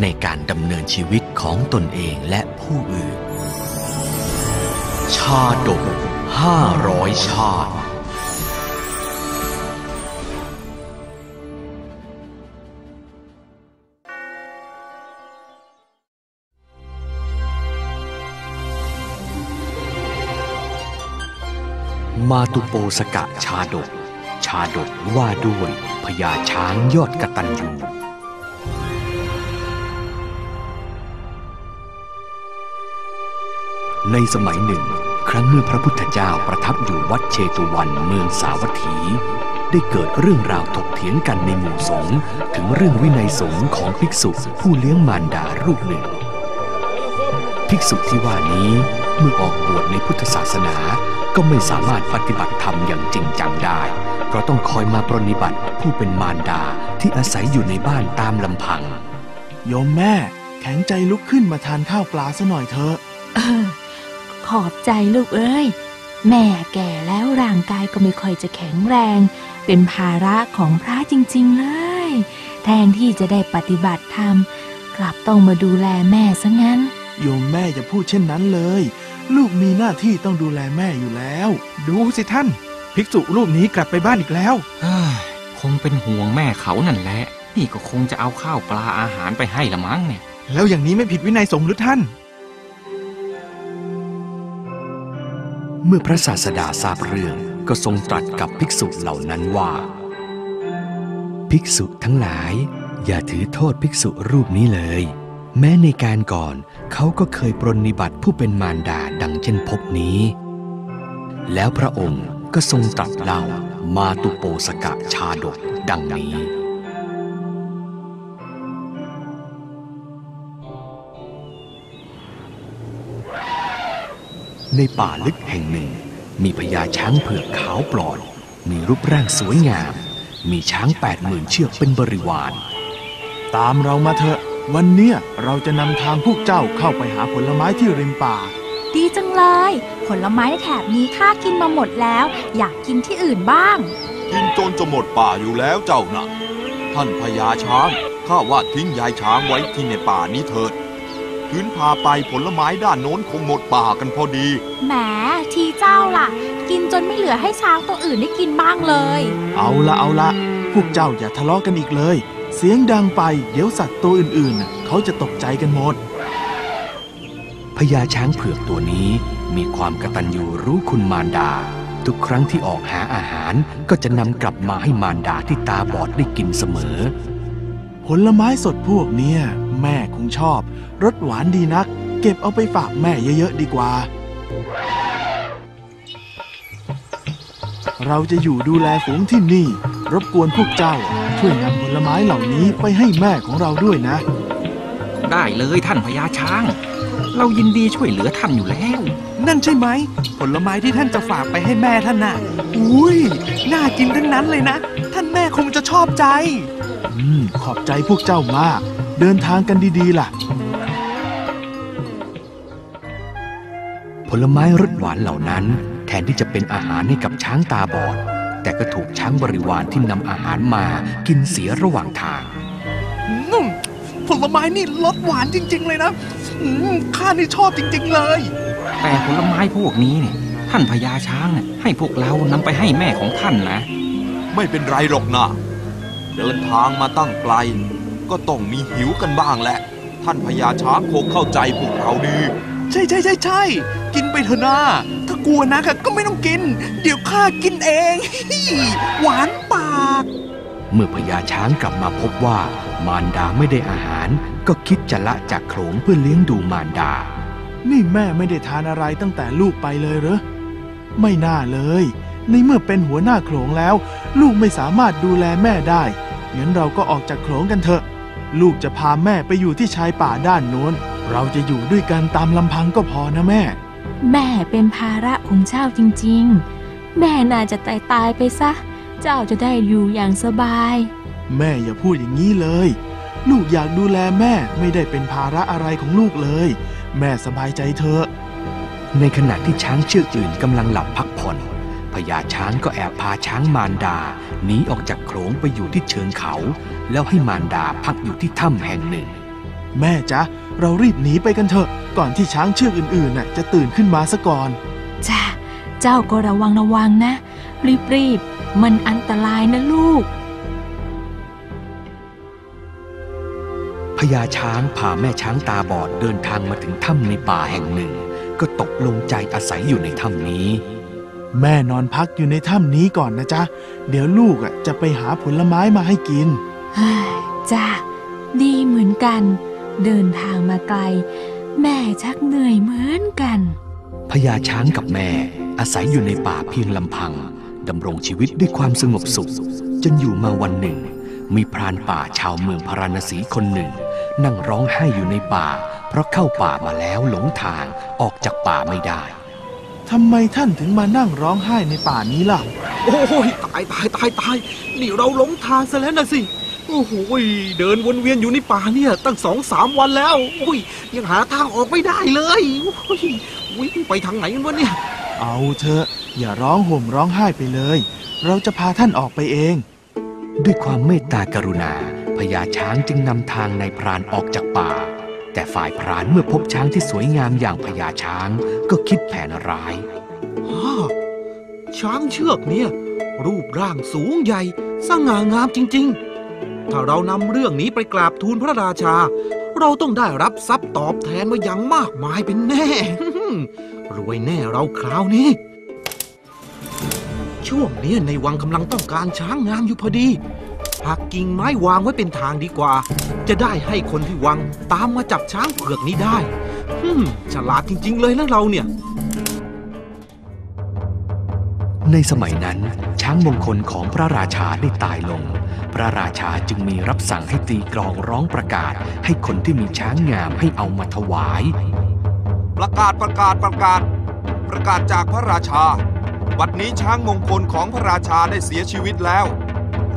ในการดำเนินชีวิตของตนเองและผู้อื่น ชาดกห้าร้อยชาติมาตุโปสกะชาดก ชาดกว่าด้วยพญาช้างยอดกระตัญญู ในสมัยหนึ่ง ครั้งเมื่อพระพุทธเจ้าประทับอยู่วัดเชตุวันเมืองสาวัตถี ได้เกิดเรื่องราวถกเถียงกันในหมู่สงฆ์ถึงเรื่องวินัยสงฆ์ของภิกษุผู้เลี้ยงมารดารูปหนึ่ง ภิกษุที่ว่านี้เมื่อออกบวชในพุทธศาสนาก็ไม่สามารถปฏิบัติธรรมอย่างจริงจังได้ เพราะต้องคอยมาปรนนิบัติผู้เป็นมารดาที่อาศัยอยู่ในบ้านตามลำพัง โยมแม่แข็งใจลุกขึ้นมาทานข้าวปลาซะหน่อยเถอะเออ ขอบใจลูกเอ้ย แม่แก่แล้วร่างกายก็ไม่ค่อยจะแข็งแรง เป็นภาระของพระจริง ๆ เลย แทนที่จะได้ปฏิบัติธรรม กลับต้องมาดูแลแม่ซะงั้น โยมแม่อย่าพูดเช่นนั้นเลย ลูกมีหน้าที่ต้องดูแลแม่อยู่แล้ว ดูสิท่าน ภิกษุรูปนี้กลับไปบ้านอีกแล้วเฮ้ยคงเป็นห่วงแม่เขานั่นแหละ นี่ก็คงจะเอาข้าวปลาอาหารไปให้ละมั้งเนี่ย แล้วอย่างนี้ไม่ผิดวินัยสงฆ์หรือท่าน มื่อพระศาสดาทราบเรื่องก็ทรงตรัสกับภิกษุเหล่านั้นว่า ภิกษุทั้งหลาย อย่าถือโทษภิกษุรูปนี้เลย แม้ในการก่อนเขาก็เคยปรนนิบัติผู้เป็นมารดาดังเช่นพบนี้ แล้วพระองค์ก็ทรงตรัสเล่ามาตุโปสกะชาดกดังนี้ ในป่าลึกแห่งหนึ่ง มีพญาช้างเผือกขาวปลอด มีรูปร่างสวยงาม มีช้างแปดหมื่นเชือกเป็นบริวาร ตามเรามาเถอะ วันเนี้ยเราจะนำทางพวกเจ้าเข้าไปหาผลไม้ที่ริมป่า ดีจังเลย ผลไม้ในแถบนี้ข้ากินมาหมดแล้ว อยากกินที่อื่นบ้าง กินจนจะหมดป่าอยู่แล้วเจ้านะท่านพญาช้างข้าว่าทิ้งยายช้างไว้ที่ในป่านี้เถิด คืนพาไปผลไม้ด้านโน้นคงหมดป่ากันพอดี แหมทีเจ้าล่ะ กินจนไม่เหลือให้ช้างตัวอื่นได้กินบ้างเลย เอาละเอาละพวกเจ้าอย่าทะเลาะกันอีกเลย เสียงดังไปเดี๋ยวสัตว์ตัวอื่นๆน่ะเขาจะตกใจกันหมดพญาช้างเผือกตัวนี้มีความกตัญญูรู้คุณมารดา ทุกครั้งที่ออกหาอาหารก็จะนำกลับมาให้มารดาที่ตาบอดได้กินเสมอ ผลไม้สดพวกเนี้ยแม่คงชอบ รสหวานดีนัก เก็บเอาไปฝากแม่เยอะๆดีกว่า เราจะอยู่ดูแลฝูงที่นี่ รบกวนพวกเจ้า ช่วยนำผลไม้เหล่านี้ไปให้แม่ของเราด้วยนะ ได้เลยท่านพญาช้าง เรายินดีช่วยเหลือท่านอยู่แล้ว นั่นใช่ไหม ผลไม้ที่ท่านจะฝากไปให้แม่ท่านน่ะ อุ้ยน่ากินทั้งนั้นเลยนะ ท่านแม่คงจะชอบใจ อืม ขอบใจพวกเจ้ามาก เดินทางกันดีๆล่ะ ผลไม้รสหวานเหล่านั้น แทนที่จะเป็นอาหารให้กับช้างตาบอด แต่ก็ถูกช้างบริวารที่นำอาหารมากินเสียระหว่างทางนุ่มผลไม้นี่รสหวานจริง ๆ เลยนะอืมข้านี่ชอบจริง ๆ เลย แต่ผลไม้พวกนี้เนี่ยท่านพญาช้างน่ะให้พวกเรานำไปให้แม่ของท่านนะ ไม่เป็นไรหรอกนะ เดินทางมาตั้งไกล ก็ต้องมีหิวกันบ้างแหละ ท่านพญาช้างคงเข้าใจพวกเราดีใช่ใช่ใช่ใช่กินไปเถอะนะถ้ากลัวนะก็ไม่ต้องกิน เดี๋ยวข้ากินเอง หวานปาก เมื่อพญาช้างกลับมาพบว่า มารดาไม่ได้อาหาร ก็คิดจะละจากโขลงเพื่อเลี้ยงดูมารดา นี่แม่ไม่ได้ทานอะไรตั้งแต่ลูกไปเลยเหรอ ไม่น่าเลย ในเมื่อเป็นหัวหน้าโขลงแล้ว ลูกไม่สามารถดูแลแม่ได้ งั้นเราก็ออกจากโขลงกันเถอะ ลูกจะพาแม่ไปอยู่ที่ชายป่าด้านโน้น เราจะอยู่ด้วยกันตามลำพังก็พอนะแม่ แม่เป็นภาระของเจ้าจริงๆ แม่น่าจะตายตายๆไปซะ เจ้าจะได้อยู่อย่างสบาย แม่อย่าพูดอย่างนี้เลย ลูกอยากดูแลแม่ไม่ได้เป็นภาระอะไรของลูกเลย แม่สบายใจเถอะในขณะที่ช้างเชือกอื่นกำลังหลับพักผ่อน พญาช้างก็แอบพาช้างมารดาหนีออกจากโขลงไปอยู่ที่เชิงเขา แล้วให้มารดาพักอยู่ที่ถ้ำแห่งหนึ่ง แม่จ๊ะ เรารีบหนีไปกันเถอะ ก่อนที่ช้างเชือกอื่นๆน่ะจะตื่นขึ้นมาซะก่อนจ้าเจ้าก็ระวังระวังนะ รีบๆมันอันตรายนะลูกพญาช้างพาแม่ช้างตาบอดเดินทางมาถึงถ้ำในป่าแห่งหนึ่ง ก็ตกลงใจอาศัยอยู่ในถ้ำนี้ แม่นอนพักอยู่ในถ้ำนี้ก่อนนะจ๊ะ เดี๋ยวลูกอะจะไปหาผลไม้มาให้กินเฮ้ยจ้าดีเหมือนกัน เดินทางมาไกล แม่ชักเหนื่อยเหมือนกันพญาช้างกับแม่อาศัยอยู่ในป่าเพียงลำพังดำรงชีวิตด้วยความสงบสุข จนอยู่มาวันหนึ่ง มีพรานป่าชาวเมืองพาราณสีคนหนึ่ง นั่งร้องไห้อยู่ในป่า เพราะเข้าป่ามาแล้วหลงทางออกจากป่าไม่ได้ ทำไมท่านถึงมานั่งร้องไห้ในป่านี้ล่ะ โอ้ยตายตายตายตายนี่เราหลงทางซะแล้วนะสิ โอ้โหยเดินวนเวียนอยู่ในป่าเนี่ยตั้งสองสามวันแล้วอุ้ยยังหาทางออกไม่ได้เลยโอ้ยวิ่งไปทางไหนกันวะเนี่ย เอาเถอะ อย่าร้องห่มร้องไห้ไปเลย เราจะพาท่านออกไปเอง ด้วยความเมตตากรุณาพญาช้างจึงนำทางนายพรานออกจากป่า แต่ฝ่ายพรานเมื่อพบช้างที่สวยงามอย่างพญาช้างก็คิดแผนร้ายฮ่าช้างเชือกเนี่ย รูปร่างสูงใหญ่ สง่างามจริง ๆ ถ้าเรานำเรื่องนี้ไปกราบทูลพระราชา เราต้องได้รับทรัพย์ตอบแทนมาอย่างมากมายเป็นแน่ รวยแน่เราคราวนี้ ช่วงนี้ในวังกำลังต้องการช้างงามอยู่พอดีหักกิ่งไม้วางไว้เป็นทางดีกว่า จะได้ให้คนที่วังตามมาจับช้างเผือกนี้ได้ฮึมฉลาดจริง ๆ เลยนะเราเนี่ย ในสมัยนั้น ช้างมงคลของพระราชาได้ตายลง พระราชาจึงมีรับสั่งให้ตีกลองร้องประกาศ ให้คนที่มีช้างงามให้เอามาถวาย ประกาศประกาศประกาศ ประกาศจากพระราชา บัดนี้ช้างมงคลของพระราชาได้เสียชีวิตแล้ว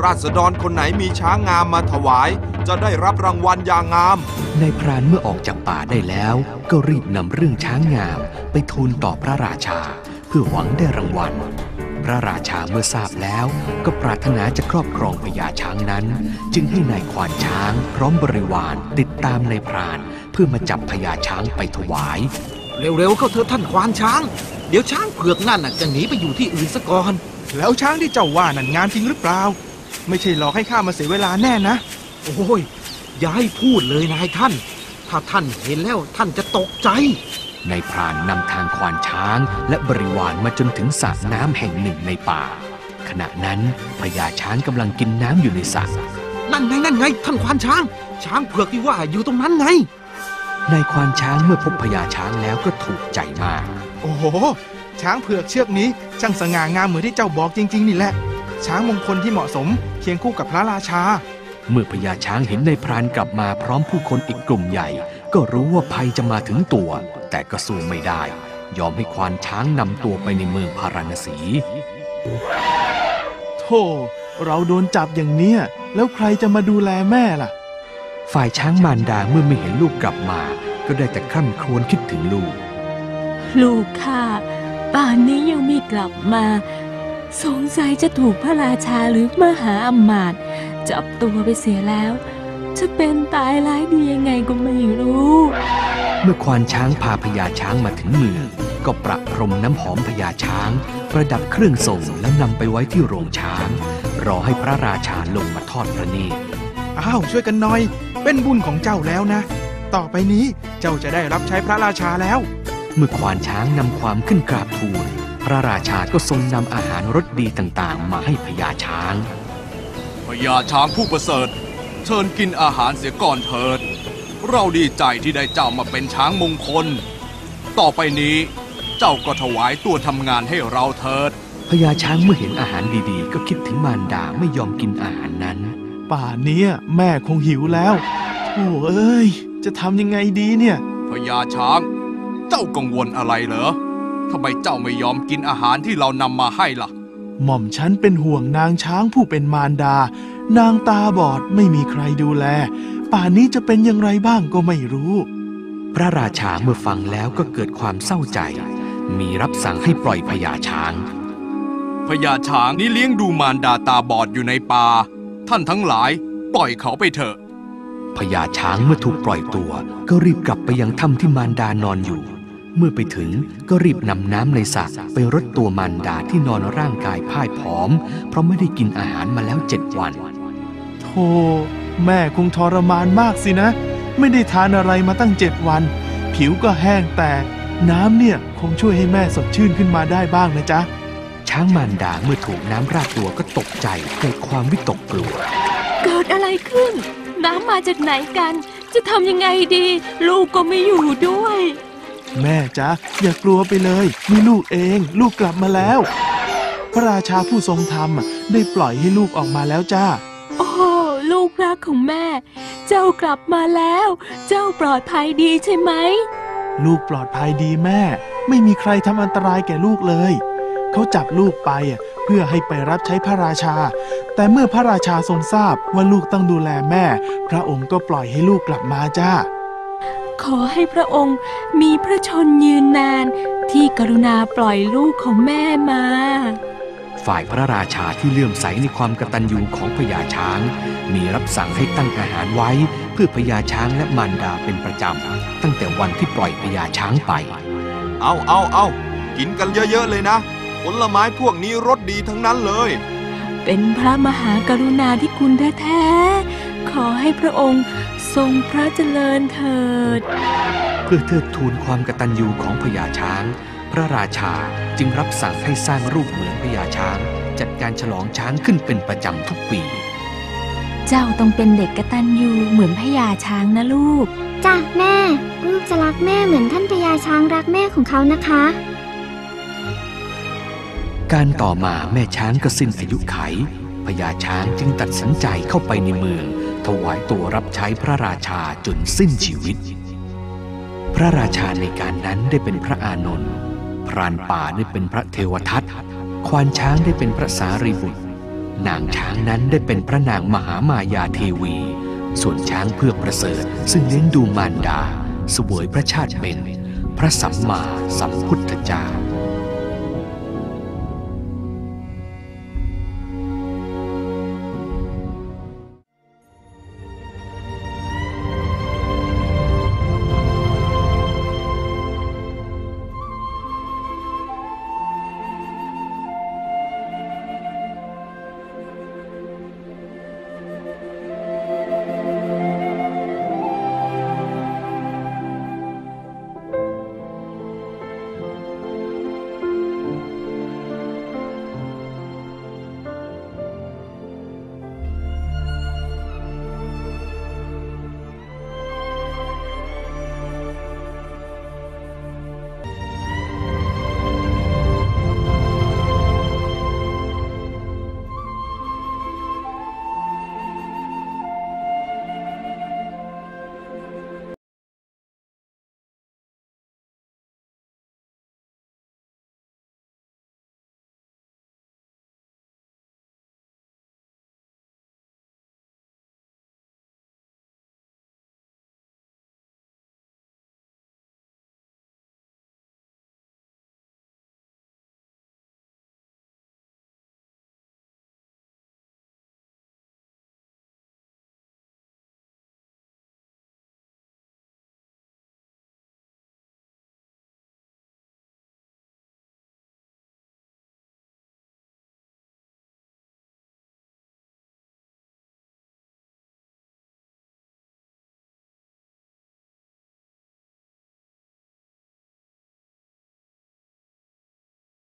ราษฎรคนไหนมีช้างงามมาถวาย จะได้รับรางวัลอย่างงามในายพรานเมื่อออกจากป่าได้แล้ว ก็รีบนำเรื่องช้างงาม ไปทูลต่อพระราชา เพื่อหวังได้รางวัล พระราชาเมื่อทราบแล้ว ก็ปรารถนาจะครอบครองพญาช้างนั้น จึงให้นายควานช้าง พร้อมบริวารติดตามนายพราน เพื่อมาจับพญาช้างไปถวาย เร็วๆเข้าเถอะท่านควานช้าง เดี๋ยวช้างเผือกนั่นน่ะจะหนีไปอยู่ที่อื่นซะก่อน แล้วช้างที่เจ้าว่านั่นงามจริงหรือเปล่า ไม่ใช่หลอกให้ข้ามาเสียเวลาแน่นะ โอ้ย อย่าให้พูดเลยนายท่าน ถ้าท่านเห็นแล้วท่านจะตกใจ นายพรานนำทางควานช้างและบริวารมาจนถึงสระน้ำแห่งหนึ่งในป่า ขณะนั้นพญาช้างกำลังกินน้ำอยู่ในสระนั่นไงนั่นไง ท่านควานช้าง ช้างเผือกที่ว่าอยู่ตรงนั้นไงนายควานช้างเมื่อพบพญาช้างแล้วก็ถูกใจมาก โอ้โห ช้างเผือกเชือกนี้ช่างสง่างามเหมือนที่เจ้าบอกจริง ๆ นี่แหละ ช้างมงคลที่เหมาะสมเคียงคู่กับพระราชา เมื่อพญาช้างเห็นนายพรานกลับมาพร้อมผู้คนอีกกลุ่มใหญ่ ก็รู้ว่าภัยจะมาถึงตัว แต่ก็สู้ไม่ได้ ยอมให้ควานช้างนำตัวไปในเมืองพาราณสีโธ่เราโดนจับอย่างเนี้ย แล้วใครจะมาดูแลแม่ล่ะ ฝ่ายช้างมารดาเมื่อไม่เห็นลูกกลับมา ก็ได้แต่คร่ำครวญคิดถึงลูก ลูกข้าป่านนี้ยังไม่กลับมา สงสัยจะถูกพระราชาหรือมหาอำมาตย์จับตัวไปเสียแล้ว จะเป็นตายร้ายดียังไงก็ไม่รู้ เมื่อควานช้างพาพญาช้างมาถึงเมืองก็ประพรมน้ำหอมพญาช้าง ประดับเครื่องทรงแล้วนำไปไว้ที่โรงช้าง รอให้พระราชาลงมาทอดพระเนตรอ้าวช่วยกันหน่อย เป็นบุญของเจ้าแล้วนะ ต่อไปนี้เจ้าจะได้รับใช้พระราชาแล้ว เมื่อควานช้างนำความขึ้นกราบทูล พระราชาก็ทรงนำอาหารรสดีต่างๆ มาให้พญาช้าง พญาช้างผู้ประเสริฐ เชิญกินอาหารเสียก่อนเถิด เราดีใจที่ได้เจ้ามาเป็นช้างมงคล ต่อไปนี้เจ้าก็ถวายตัวทำงานให้เราเถิดพญาช้างเมื่อเห็นอาหารดีๆ ก็คิดถึงมารดาไม่ยอมกินอาหารนั้น ป่านเนี้ยแม่คงหิวแล้วโอ้เอ้ย จะทำยังไงดีเนี่ยพญาช้าง เจ้ากังวลอะไรเหรอ ทำไมเจ้าไม่ยอมกินอาหารที่เรานำมาให้ล่ะ หม่อมฉันเป็นห่วงนางช้างผู้เป็นมารดา นางตาบอดไม่มีใครดูแล ป่านนี้จะเป็นอย่างไรบ้างก็ไม่รู้ พระราชาเมื่อฟังแล้วก็เกิดความเศร้าใจ มีรับสั่งให้ปล่อยพญาช้างพญาช้างนี่เลี้ยงดูมารดาตาบอดอยู่ในป่า ท่านทั้งหลาย ปล่อยเขาไปเถอะพญาช้างเมื่อถูกปล่อยตัว ก็รีบกลับไปยังถ้ำที่มารดานอนอยู่ เมื่อไปถึงก็รีบนำน้ำในสระไปรดตัวมารดาที่นอนร่างกายพ่ายผอม เพราะไม่ได้กินอาหารมาแล้วเจ็ดวัน โธ่แม่คงทรมานมากสินะ ไม่ได้ทานอะไรมาตั้งเจ็ดวัน ผิวก็แห้งแตก น้ำเนี่ยคงช่วยให้แม่สดชื่นขึ้นมาได้บ้างนะจ๊ะ ช้างมารดาเมื่อถูกน้ำราดตัวก็ตกใจเกิดความวิตกกลัว เกิดอะไรขึ้น น้ำมาจากไหนกัน จะทำยังไงดี ลูกก็ไม่อยู่ด้วย แม่จ๊ะอย่ากลัวไปเลยนี่ลูกเอง ลูกกลับมาแล้ว พระราชาผู้ทรงธรรมอะได้ปล่อยให้ลูกออกมาแล้วจ้าโอ้ลูกรักของแม่ เจ้ากลับมาแล้ว เจ้าปลอดภัยดีใช่ไหมลูกปลอดภัยดีแม่ ไม่มีใครทำอันตรายแก่ลูกเลย เขาจับลูกไปอะเพื่อให้ไปรับใช้พระราชา แต่เมื่อพระราชาทรงทราบว่าลูกต้องดูแลแม่ พระองค์ก็ปล่อยให้ลูกกลับมาจ้า ขอให้พระองค์มีพระชนยืนนานที่กรุณาปล่อยลูกของแม่มา ฝ่ายพระราชาที่เลื่อมใสในความกตัญญูของพญาช้าง มีรับสั่งให้ตั้งอาหารไว้เพื่อพญาช้างและมารดาเป็นประจำ ตั้งแต่วันที่ปล่อยพญาช้างไป เอาเอาเอากินกันเยอะๆเลยนะ ผลไม้พวกนี้รสดีทั้งนั้นเลย เป็นพระมหากรุณาธิคุณแท้ๆขอให้พระองค์ ทรงพระเจริญเถิด เพื่อเทิดทูนความกตัญญูของพญาช้าง พระราชาจึงรับสั่งให้สร้างรูปเหมือนพญาช้าง จัดการฉลองช้างขึ้นเป็นประจำทุกปี เจ้าต้องเป็นเด็กกตัญญูเหมือนพญาช้างนะลูก จ้ะแม่ ลูกจะรักแม่เหมือนท่านพญาช้างรักแม่ของเขานะคะ การต่อมาแม่ช้างก็สิ้นอายุไขพญาช้างจึงตัดสินใจเข้าไปในเมือง ถวายตัวรับใช้พระราชาจนสิ้นชีวิต พระราชาในการนั้นได้เป็นพระอานนท์พรานป่าได้เป็นพระเทวทัตควานช้างได้เป็นพระสารีบุตร นางช้างนั้นได้เป็นพระนางมหามายาเทวี ส่วนช้างเพื่อประเสริฐ ซึ่งเลี้ยงดูมารดาเสวยพระชาติเป็น พระสัมมาสัมพุทธเจ้า